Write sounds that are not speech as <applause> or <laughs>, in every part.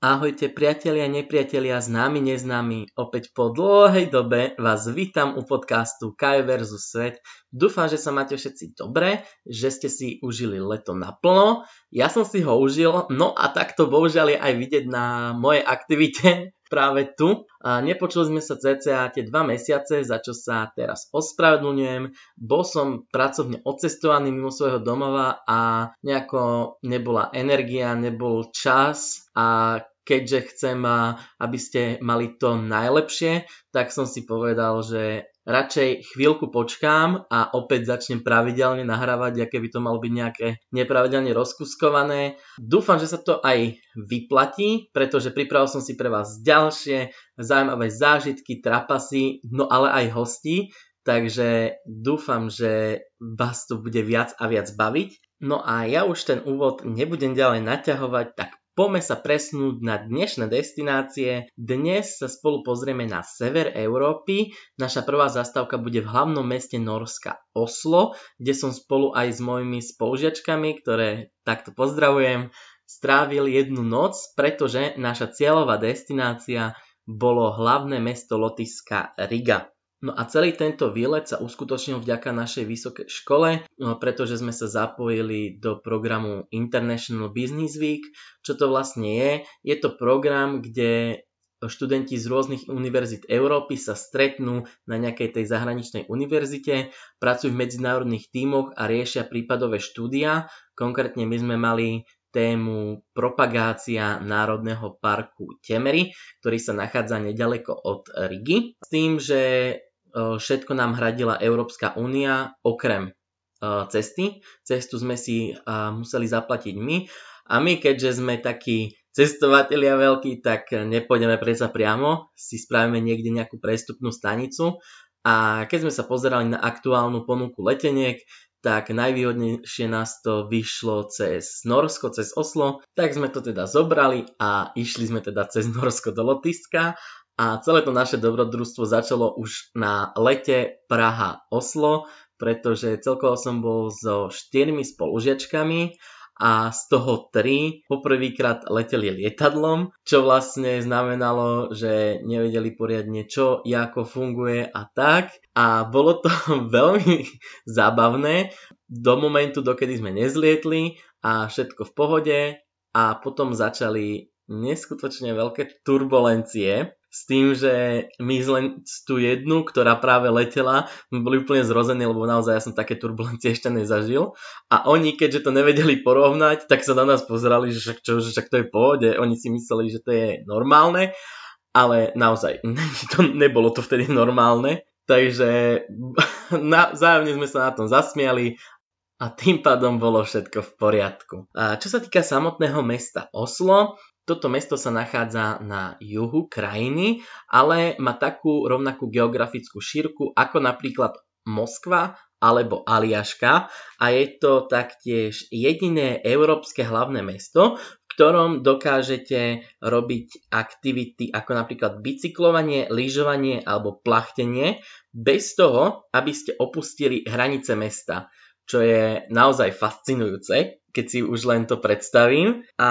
Ahojte priatelia, nepriatelia, známi, neznámi. Opäť po dlhej dobe vás vítam u podcastu Kaj vs. Svet. Dúfam, že sa máte všetci dobre, že ste si užili leto naplno. Ja som si ho užil, no a takto bohužiaľ je aj vidieť na mojej aktivite <laughs> práve tu. A nepočuli sme sa cca tie dva mesiace, za čo sa teraz ospravedlňujem. Bol som pracovne odcestovaný mimo svojho domova a nejako nebola energia, nebol čas a keďže chcem, aby ste mali to najlepšie, tak som si povedal, že radšej chvíľku počkám a opäť začnem pravidelne nahrávať, aké by to malo byť nejaké nepravidelne rozkuskované. Dúfam, že sa to aj vyplatí, pretože pripravil som si pre vás ďalšie zaujímavé zážitky, trapasy, no ale aj hostí, takže dúfam, že vás to bude viac a viac baviť. No a ja už ten úvod nebudem ďalej naťahovať, tak Poďme sa presnúť na dnešné destinácie. Dnes sa spolu pozrieme na sever Európy. Naša prvá zastávka bude v hlavnom meste Norska Oslo, kde som spolu aj s mojimi spolužiačkami, ktoré takto pozdravujem, strávil jednu noc, pretože naša cieľová destinácia bolo hlavné mesto Lotyšska Riga. No a celý tento výlet sa uskutočnil vďaka našej vysokej škole, no, pretože sme sa zapojili do programu International Business Week. Čo to vlastne je? Je to program, kde študenti z rôznych univerzít Európy sa stretnú na nejakej tej zahraničnej univerzite, pracujú v medzinárodných tímoch a riešia prípadové štúdia. Konkrétne my sme mali tému propagácia Národného parku Temery, ktorý sa nachádza nedaleko od Rigi. S tým, že všetko nám hradila Európska únia okrem cesty. Cestu sme si museli zaplatiť my. A my, keďže sme takí cestovatelia veľkí, tak nepôjdeme predsa priamo, si spravíme niekde nejakú prestupnú stanicu. A keď sme sa pozerali na aktuálnu ponuku leteniek, tak najvýhodnejšie nás to vyšlo cez Norsko, cez Oslo, tak sme to teda zobrali a išli sme teda cez Norsko do Lotyšska a celé to naše dobrodružstvo začalo už na lete Praha-Oslo, pretože celkovo som bol so štyrmi spolužiačkami a z toho tri poprvýkrát leteli lietadlom, čo vlastne znamenalo, že nevedeli poriadne čo, ako funguje a tak. A bolo to <laughs> veľmi zábavné do momentu, dokedy sme nezlietli a všetko v pohode a potom začali neskutočne veľké turbulencie s tým, že my len tú jednu, ktorá práve letela, sme boli úplne zrození, lebo naozaj ja som také turbulencie ešte nezažil. A oni, keďže to nevedeli porovnať, tak sa na nás pozerali, že čo, že to je v pohode. Oni si mysleli, že to je normálne, ale naozaj <laughs> to, nebolo to vtedy normálne. Takže <laughs> na, zájemne sme sa na tom zasmiali a tým pádom bolo všetko v poriadku. A čo sa týka samotného mesta Oslo, toto mesto sa nachádza na juhu krajiny, ale má takú rovnakú geografickú šírku ako napríklad Moskva alebo Aliaška a je to taktiež jediné európske hlavné mesto, v ktorom dokážete robiť aktivity ako napríklad bicyklovanie, lyžovanie alebo plachtenie bez toho, aby ste opustili hranice mesta, čo je naozaj fascinujúce, keď si už len to predstavím. A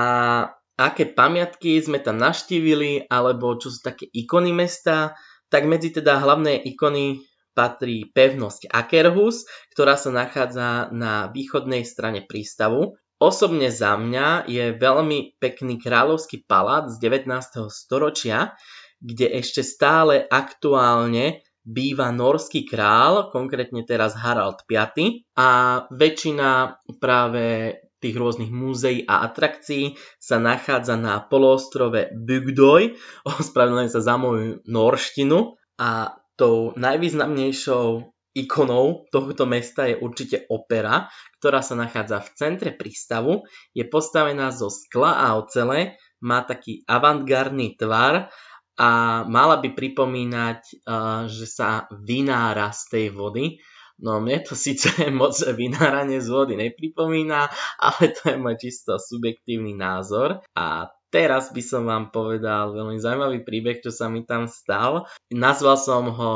aké pamiatky sme tam naštívili, alebo čo sú také ikony mesta, tak medzi teda hlavné ikony patrí pevnosť Akerhus, ktorá sa nachádza na východnej strane prístavu. Osobne za mňa je veľmi pekný kráľovský palác z 19. storočia, kde ešte stále aktuálne býva norský král, konkrétne teraz Harald V. A väčšina práve tých rôznych múzeí a atrakcií sa nachádza na poloostrove Bugdoj, <laughs> ospravedlňujem sa za moju norštinu. A tou najvýznamnejšou ikonou tohto mesta je určite opera, ktorá sa nachádza v centre prístavu, je postavená zo skla a ocele, má taký avantgardný tvar a mala by pripomínať, že sa vynára z tej vody. No mne to síce <laughs> moc vynáranie z vody nepripomína, ale to je môj čisto subjektívny názor. A teraz by som vám povedal veľmi zaujímavý príbeh, čo sa mi tam stal. Nazval som ho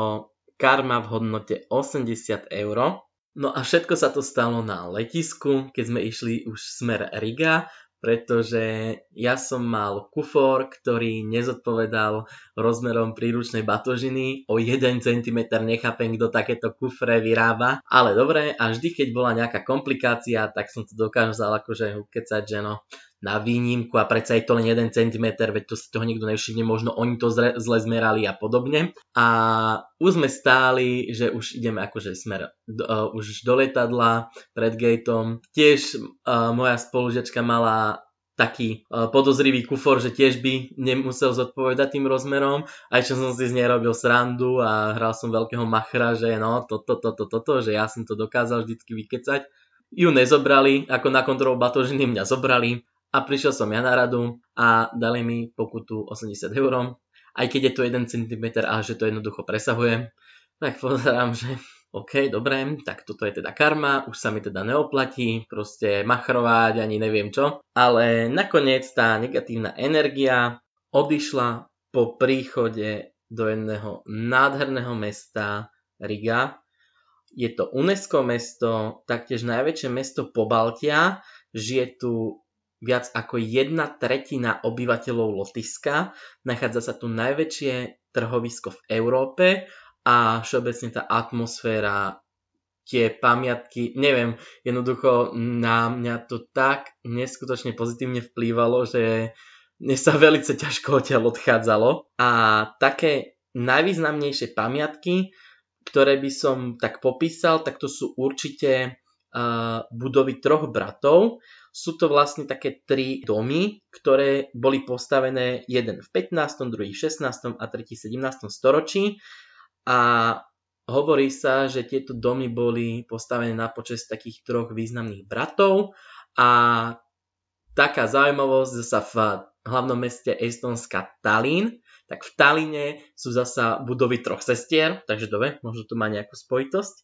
Karma v hodnote 80 eur. No a všetko sa to stalo na letisku, keď sme išli už smer Riga pretože ja som mal kufor, ktorý nezodpovedal rozmerom príručnej batožiny. O 1 cm nechápem, kto takéto kufre vyrába. Ale dobre, a vždy, keď bola nejaká komplikácia, tak som to dokázal akože ukecať, že no, na výnimku a predsa je to len 1 cm, veď to si toho nikto nevšimne, možno oni to zle, zle zmerali a podobne. A už sme stáli, že už ideme akože smer uh, už do letadla pred gateom. Tiež uh, moja spolužiačka mala taký uh, podozrivý kufor, že tiež by nemusel zodpovedať tým rozmerom. Aj čo som si z nej robil srandu a hral som veľkého machra, že no, toto, toto, toto, to, že ja som to dokázal vždycky vykecať. Ju nezobrali, ako na kontrolu batožiny mňa zobrali a prišiel som ja na radu a dali mi pokutu 80 eur, aj keď je to 1 cm a že to jednoducho presahuje. Tak pozerám, že OK, dobre, tak toto je teda karma, už sa mi teda neoplatí proste machrovať, ani neviem čo. Ale nakoniec tá negatívna energia odišla po príchode do jedného nádherného mesta Riga. Je to UNESCO mesto, taktiež najväčšie mesto po Baltia. Žije tu viac ako jedna tretina obyvateľov Lotyšska. Nachádza sa tu najväčšie trhovisko v Európe a všeobecne tá atmosféra, tie pamiatky, neviem, jednoducho na mňa to tak neskutočne pozitívne vplývalo, že mne sa veľmi ťažko odtiaľ odchádzalo. A také najvýznamnejšie pamiatky, ktoré by som tak popísal, tak to sú určite uh, budovy troch bratov. Sú to vlastne také tri domy, ktoré boli postavené jeden v 15., druhý v 16. a tretí v 17. storočí a hovorí sa, že tieto domy boli postavené na počas takých troch významných bratov a taká zaujímavosť zasa v hlavnom meste Estonska Tallinn, tak v Taline sú zasa budovy troch sestier, takže dobre, možno to má nejakú spojitosť.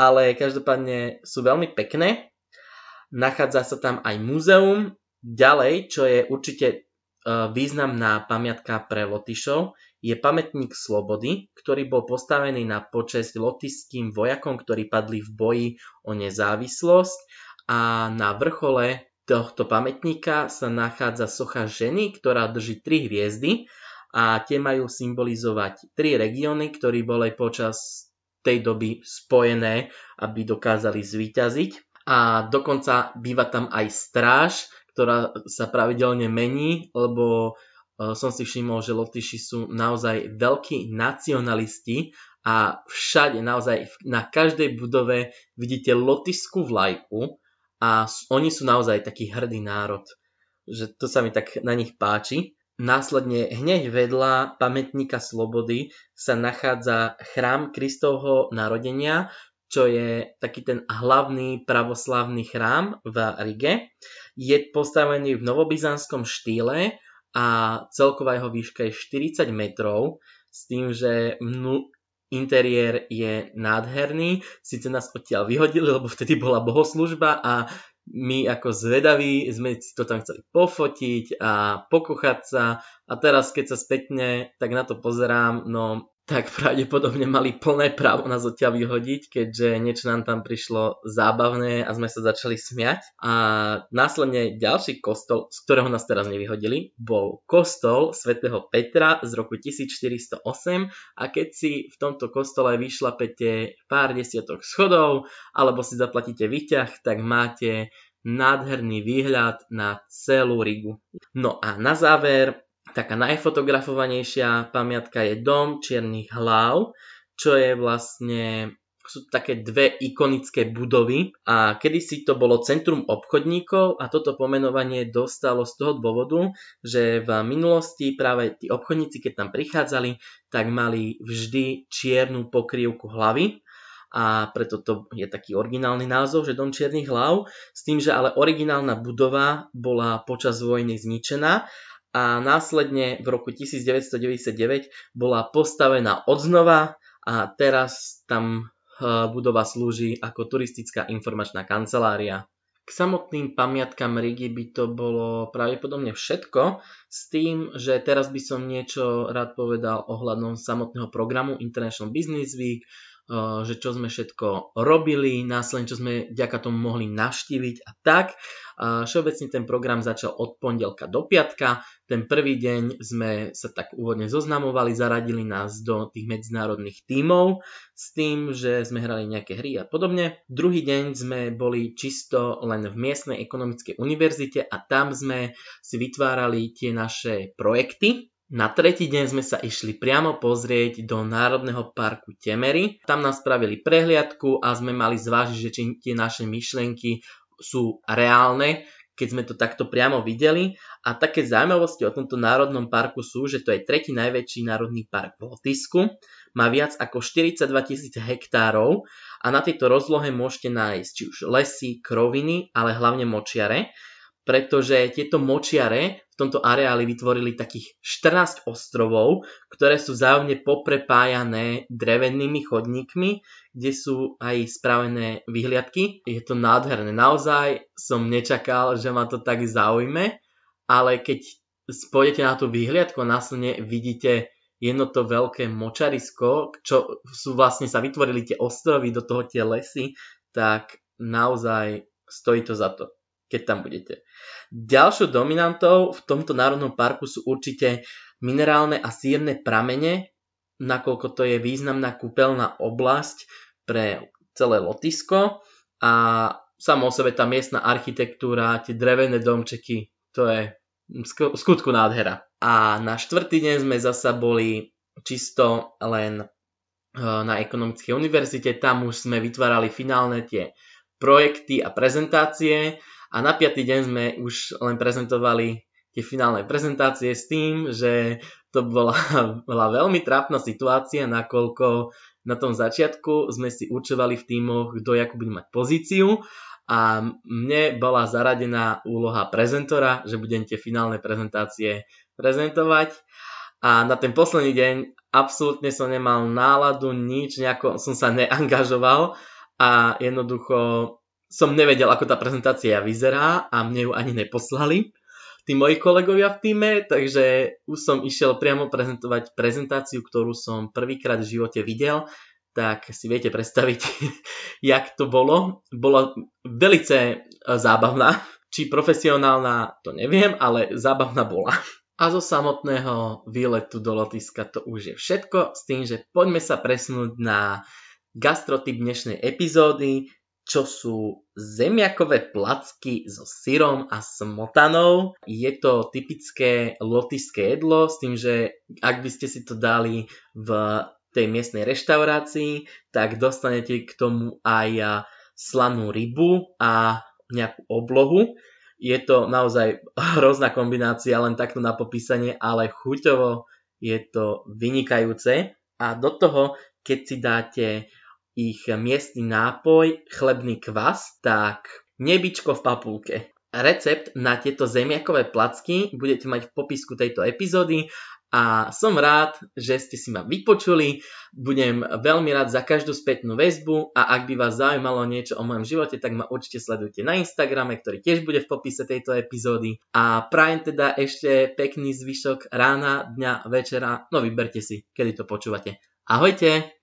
Ale každopádne sú veľmi pekné Nachádza sa tam aj múzeum. Ďalej, čo je určite e, významná pamiatka pre Lotyšov, je pamätník Slobody, ktorý bol postavený na počesť lotyšským vojakom, ktorí padli v boji o nezávislosť a na vrchole tohto pamätníka sa nachádza socha ženy, ktorá drží tri hviezdy a tie majú symbolizovať tri regióny, ktoré boli počas tej doby spojené, aby dokázali zvíťaziť a dokonca býva tam aj stráž, ktorá sa pravidelne mení, lebo e, som si všimol, že Lotyši sú naozaj veľkí nacionalisti a všade, naozaj na každej budove vidíte lotyšskú vlajku a oni sú naozaj taký hrdý národ. Že to sa mi tak na nich páči. Následne hneď vedľa pamätníka Slobody sa nachádza chrám Kristovho narodenia, čo je taký ten hlavný pravoslavný chrám v Rige. Je postavený v novobyzantskom štýle a celková jeho výška je 40 metrov, s tým, že mnu, interiér je nádherný. Sice nás odtiaľ vyhodili, lebo vtedy bola bohoslužba a my ako zvedaví sme si to tam chceli pofotiť a pokochať sa a teraz keď sa spätne tak na to pozerám, no tak pravdepodobne mali plné právo nás odtiaľ vyhodiť, keďže niečo nám tam prišlo zábavné a sme sa začali smiať. A následne ďalší kostol, z ktorého nás teraz nevyhodili, bol kostol svätého Petra z roku 1408 a keď si v tomto kostole vyšlapete pár desiatok schodov alebo si zaplatíte výťah, tak máte nádherný výhľad na celú Rigu. No a na záver taká najfotografovanejšia pamiatka je Dom čiernych hlav, čo je vlastne sú také dve ikonické budovy. A kedysi to bolo centrum obchodníkov a toto pomenovanie dostalo z toho dôvodu, že v minulosti práve tí obchodníci, keď tam prichádzali, tak mali vždy čiernu pokrývku hlavy. A preto to je taký originálny názov, že Dom čiernych hlav, s tým, že ale originálna budova bola počas vojny zničená a následne v roku 1999 bola postavená odznova a teraz tam e, budova slúži ako turistická informačná kancelária. K samotným pamiatkám Rigi by to bolo pravdepodobne všetko, s tým, že teraz by som niečo rád povedal ohľadom samotného programu International Business Week, Eh, že čo sme všetko robili, následne čo sme ďaká tomu mohli navštíviť a tak. Všeobecne ten program začal od pondelka do piatka. Ten prvý deň sme sa tak úvodne zoznamovali, zaradili nás do tých medzinárodných tímov s tým, že sme hrali nejaké hry a podobne. Druhý deň sme boli čisto len v miestnej ekonomickej univerzite a tam sme si vytvárali tie naše projekty, na tretí deň sme sa išli priamo pozrieť do Národného parku Temery. Tam nás spravili prehliadku a sme mali zvážiť, že či tie naše myšlienky sú reálne, keď sme to takto priamo videli. A také zaujímavosti o tomto národnom parku sú, že to je tretí najväčší národný park v Lotisku. Má viac ako 42 tisíc hektárov a na tejto rozlohe môžete nájsť či už lesy, kroviny, ale hlavne močiare pretože tieto močiare v tomto areáli vytvorili takých 14 ostrovov, ktoré sú vzájomne poprepájané drevenými chodníkmi, kde sú aj spravené vyhliadky. Je to nádherné. Naozaj som nečakal, že ma to tak zaujme, ale keď spôjdete na tú vyhliadku a následne vidíte jedno to veľké močarisko, čo sú vlastne sa vytvorili tie ostrovy, do toho tie lesy, tak naozaj stojí to za to keď tam budete. Ďalšou dominantou v tomto národnom parku sú určite minerálne a sierne pramene, nakoľko to je významná kúpeľná oblasť pre celé lotisko a samo o sebe tá miestna architektúra, tie drevené domčeky, to je v skutku nádhera. A na štvrtý deň sme zasa boli čisto len e, na ekonomickej univerzite, tam už sme vytvárali finálne tie projekty a prezentácie a na piatý deň sme už len prezentovali tie finálne prezentácie s tým, že to bola, <laughs> bola veľmi trápna situácia, nakoľko na tom začiatku sme si určovali v týmoch, kto akú bude mať pozíciu a mne bola zaradená úloha prezentora, že budem tie finálne prezentácie prezentovať. A na ten posledný deň absolútne som nemal náladu, nič, nejako som sa neangažoval a jednoducho som nevedel, ako tá prezentácia vyzerá a mne ju ani neposlali tí moji kolegovia v týme, takže už som išiel priamo prezentovať prezentáciu, ktorú som prvýkrát v živote videl, tak si viete predstaviť, <laughs> jak to bolo. Bola velice e, zábavná, či profesionálna, to neviem, ale zábavná bola. A zo samotného výletu do Lotiska to už je všetko, s tým, že poďme sa presnúť na gastrotyp dnešnej epizódy, čo sú zemiakové placky so syrom a smotanou. Je to typické lotiské jedlo s tým, že ak by ste si to dali v tej miestnej reštaurácii, tak dostanete k tomu aj slanú rybu a nejakú oblohu. Je to naozaj <laughs> hrozná kombinácia len takto na popísanie, ale chuťovo je to vynikajúce. A do toho, keď si dáte ich miestny nápoj, chlebný kvas, tak nebičko v papulke. Recept na tieto zemiakové placky budete mať v popisku tejto epizódy a som rád, že ste si ma vypočuli. Budem veľmi rád za každú spätnú väzbu a ak by vás zaujímalo niečo o mojom živote, tak ma určite sledujte na Instagrame, ktorý tiež bude v popise tejto epizódy. A prajem teda ešte pekný zvyšok rána, dňa, večera, no vyberte si, kedy to počúvate. Ahojte!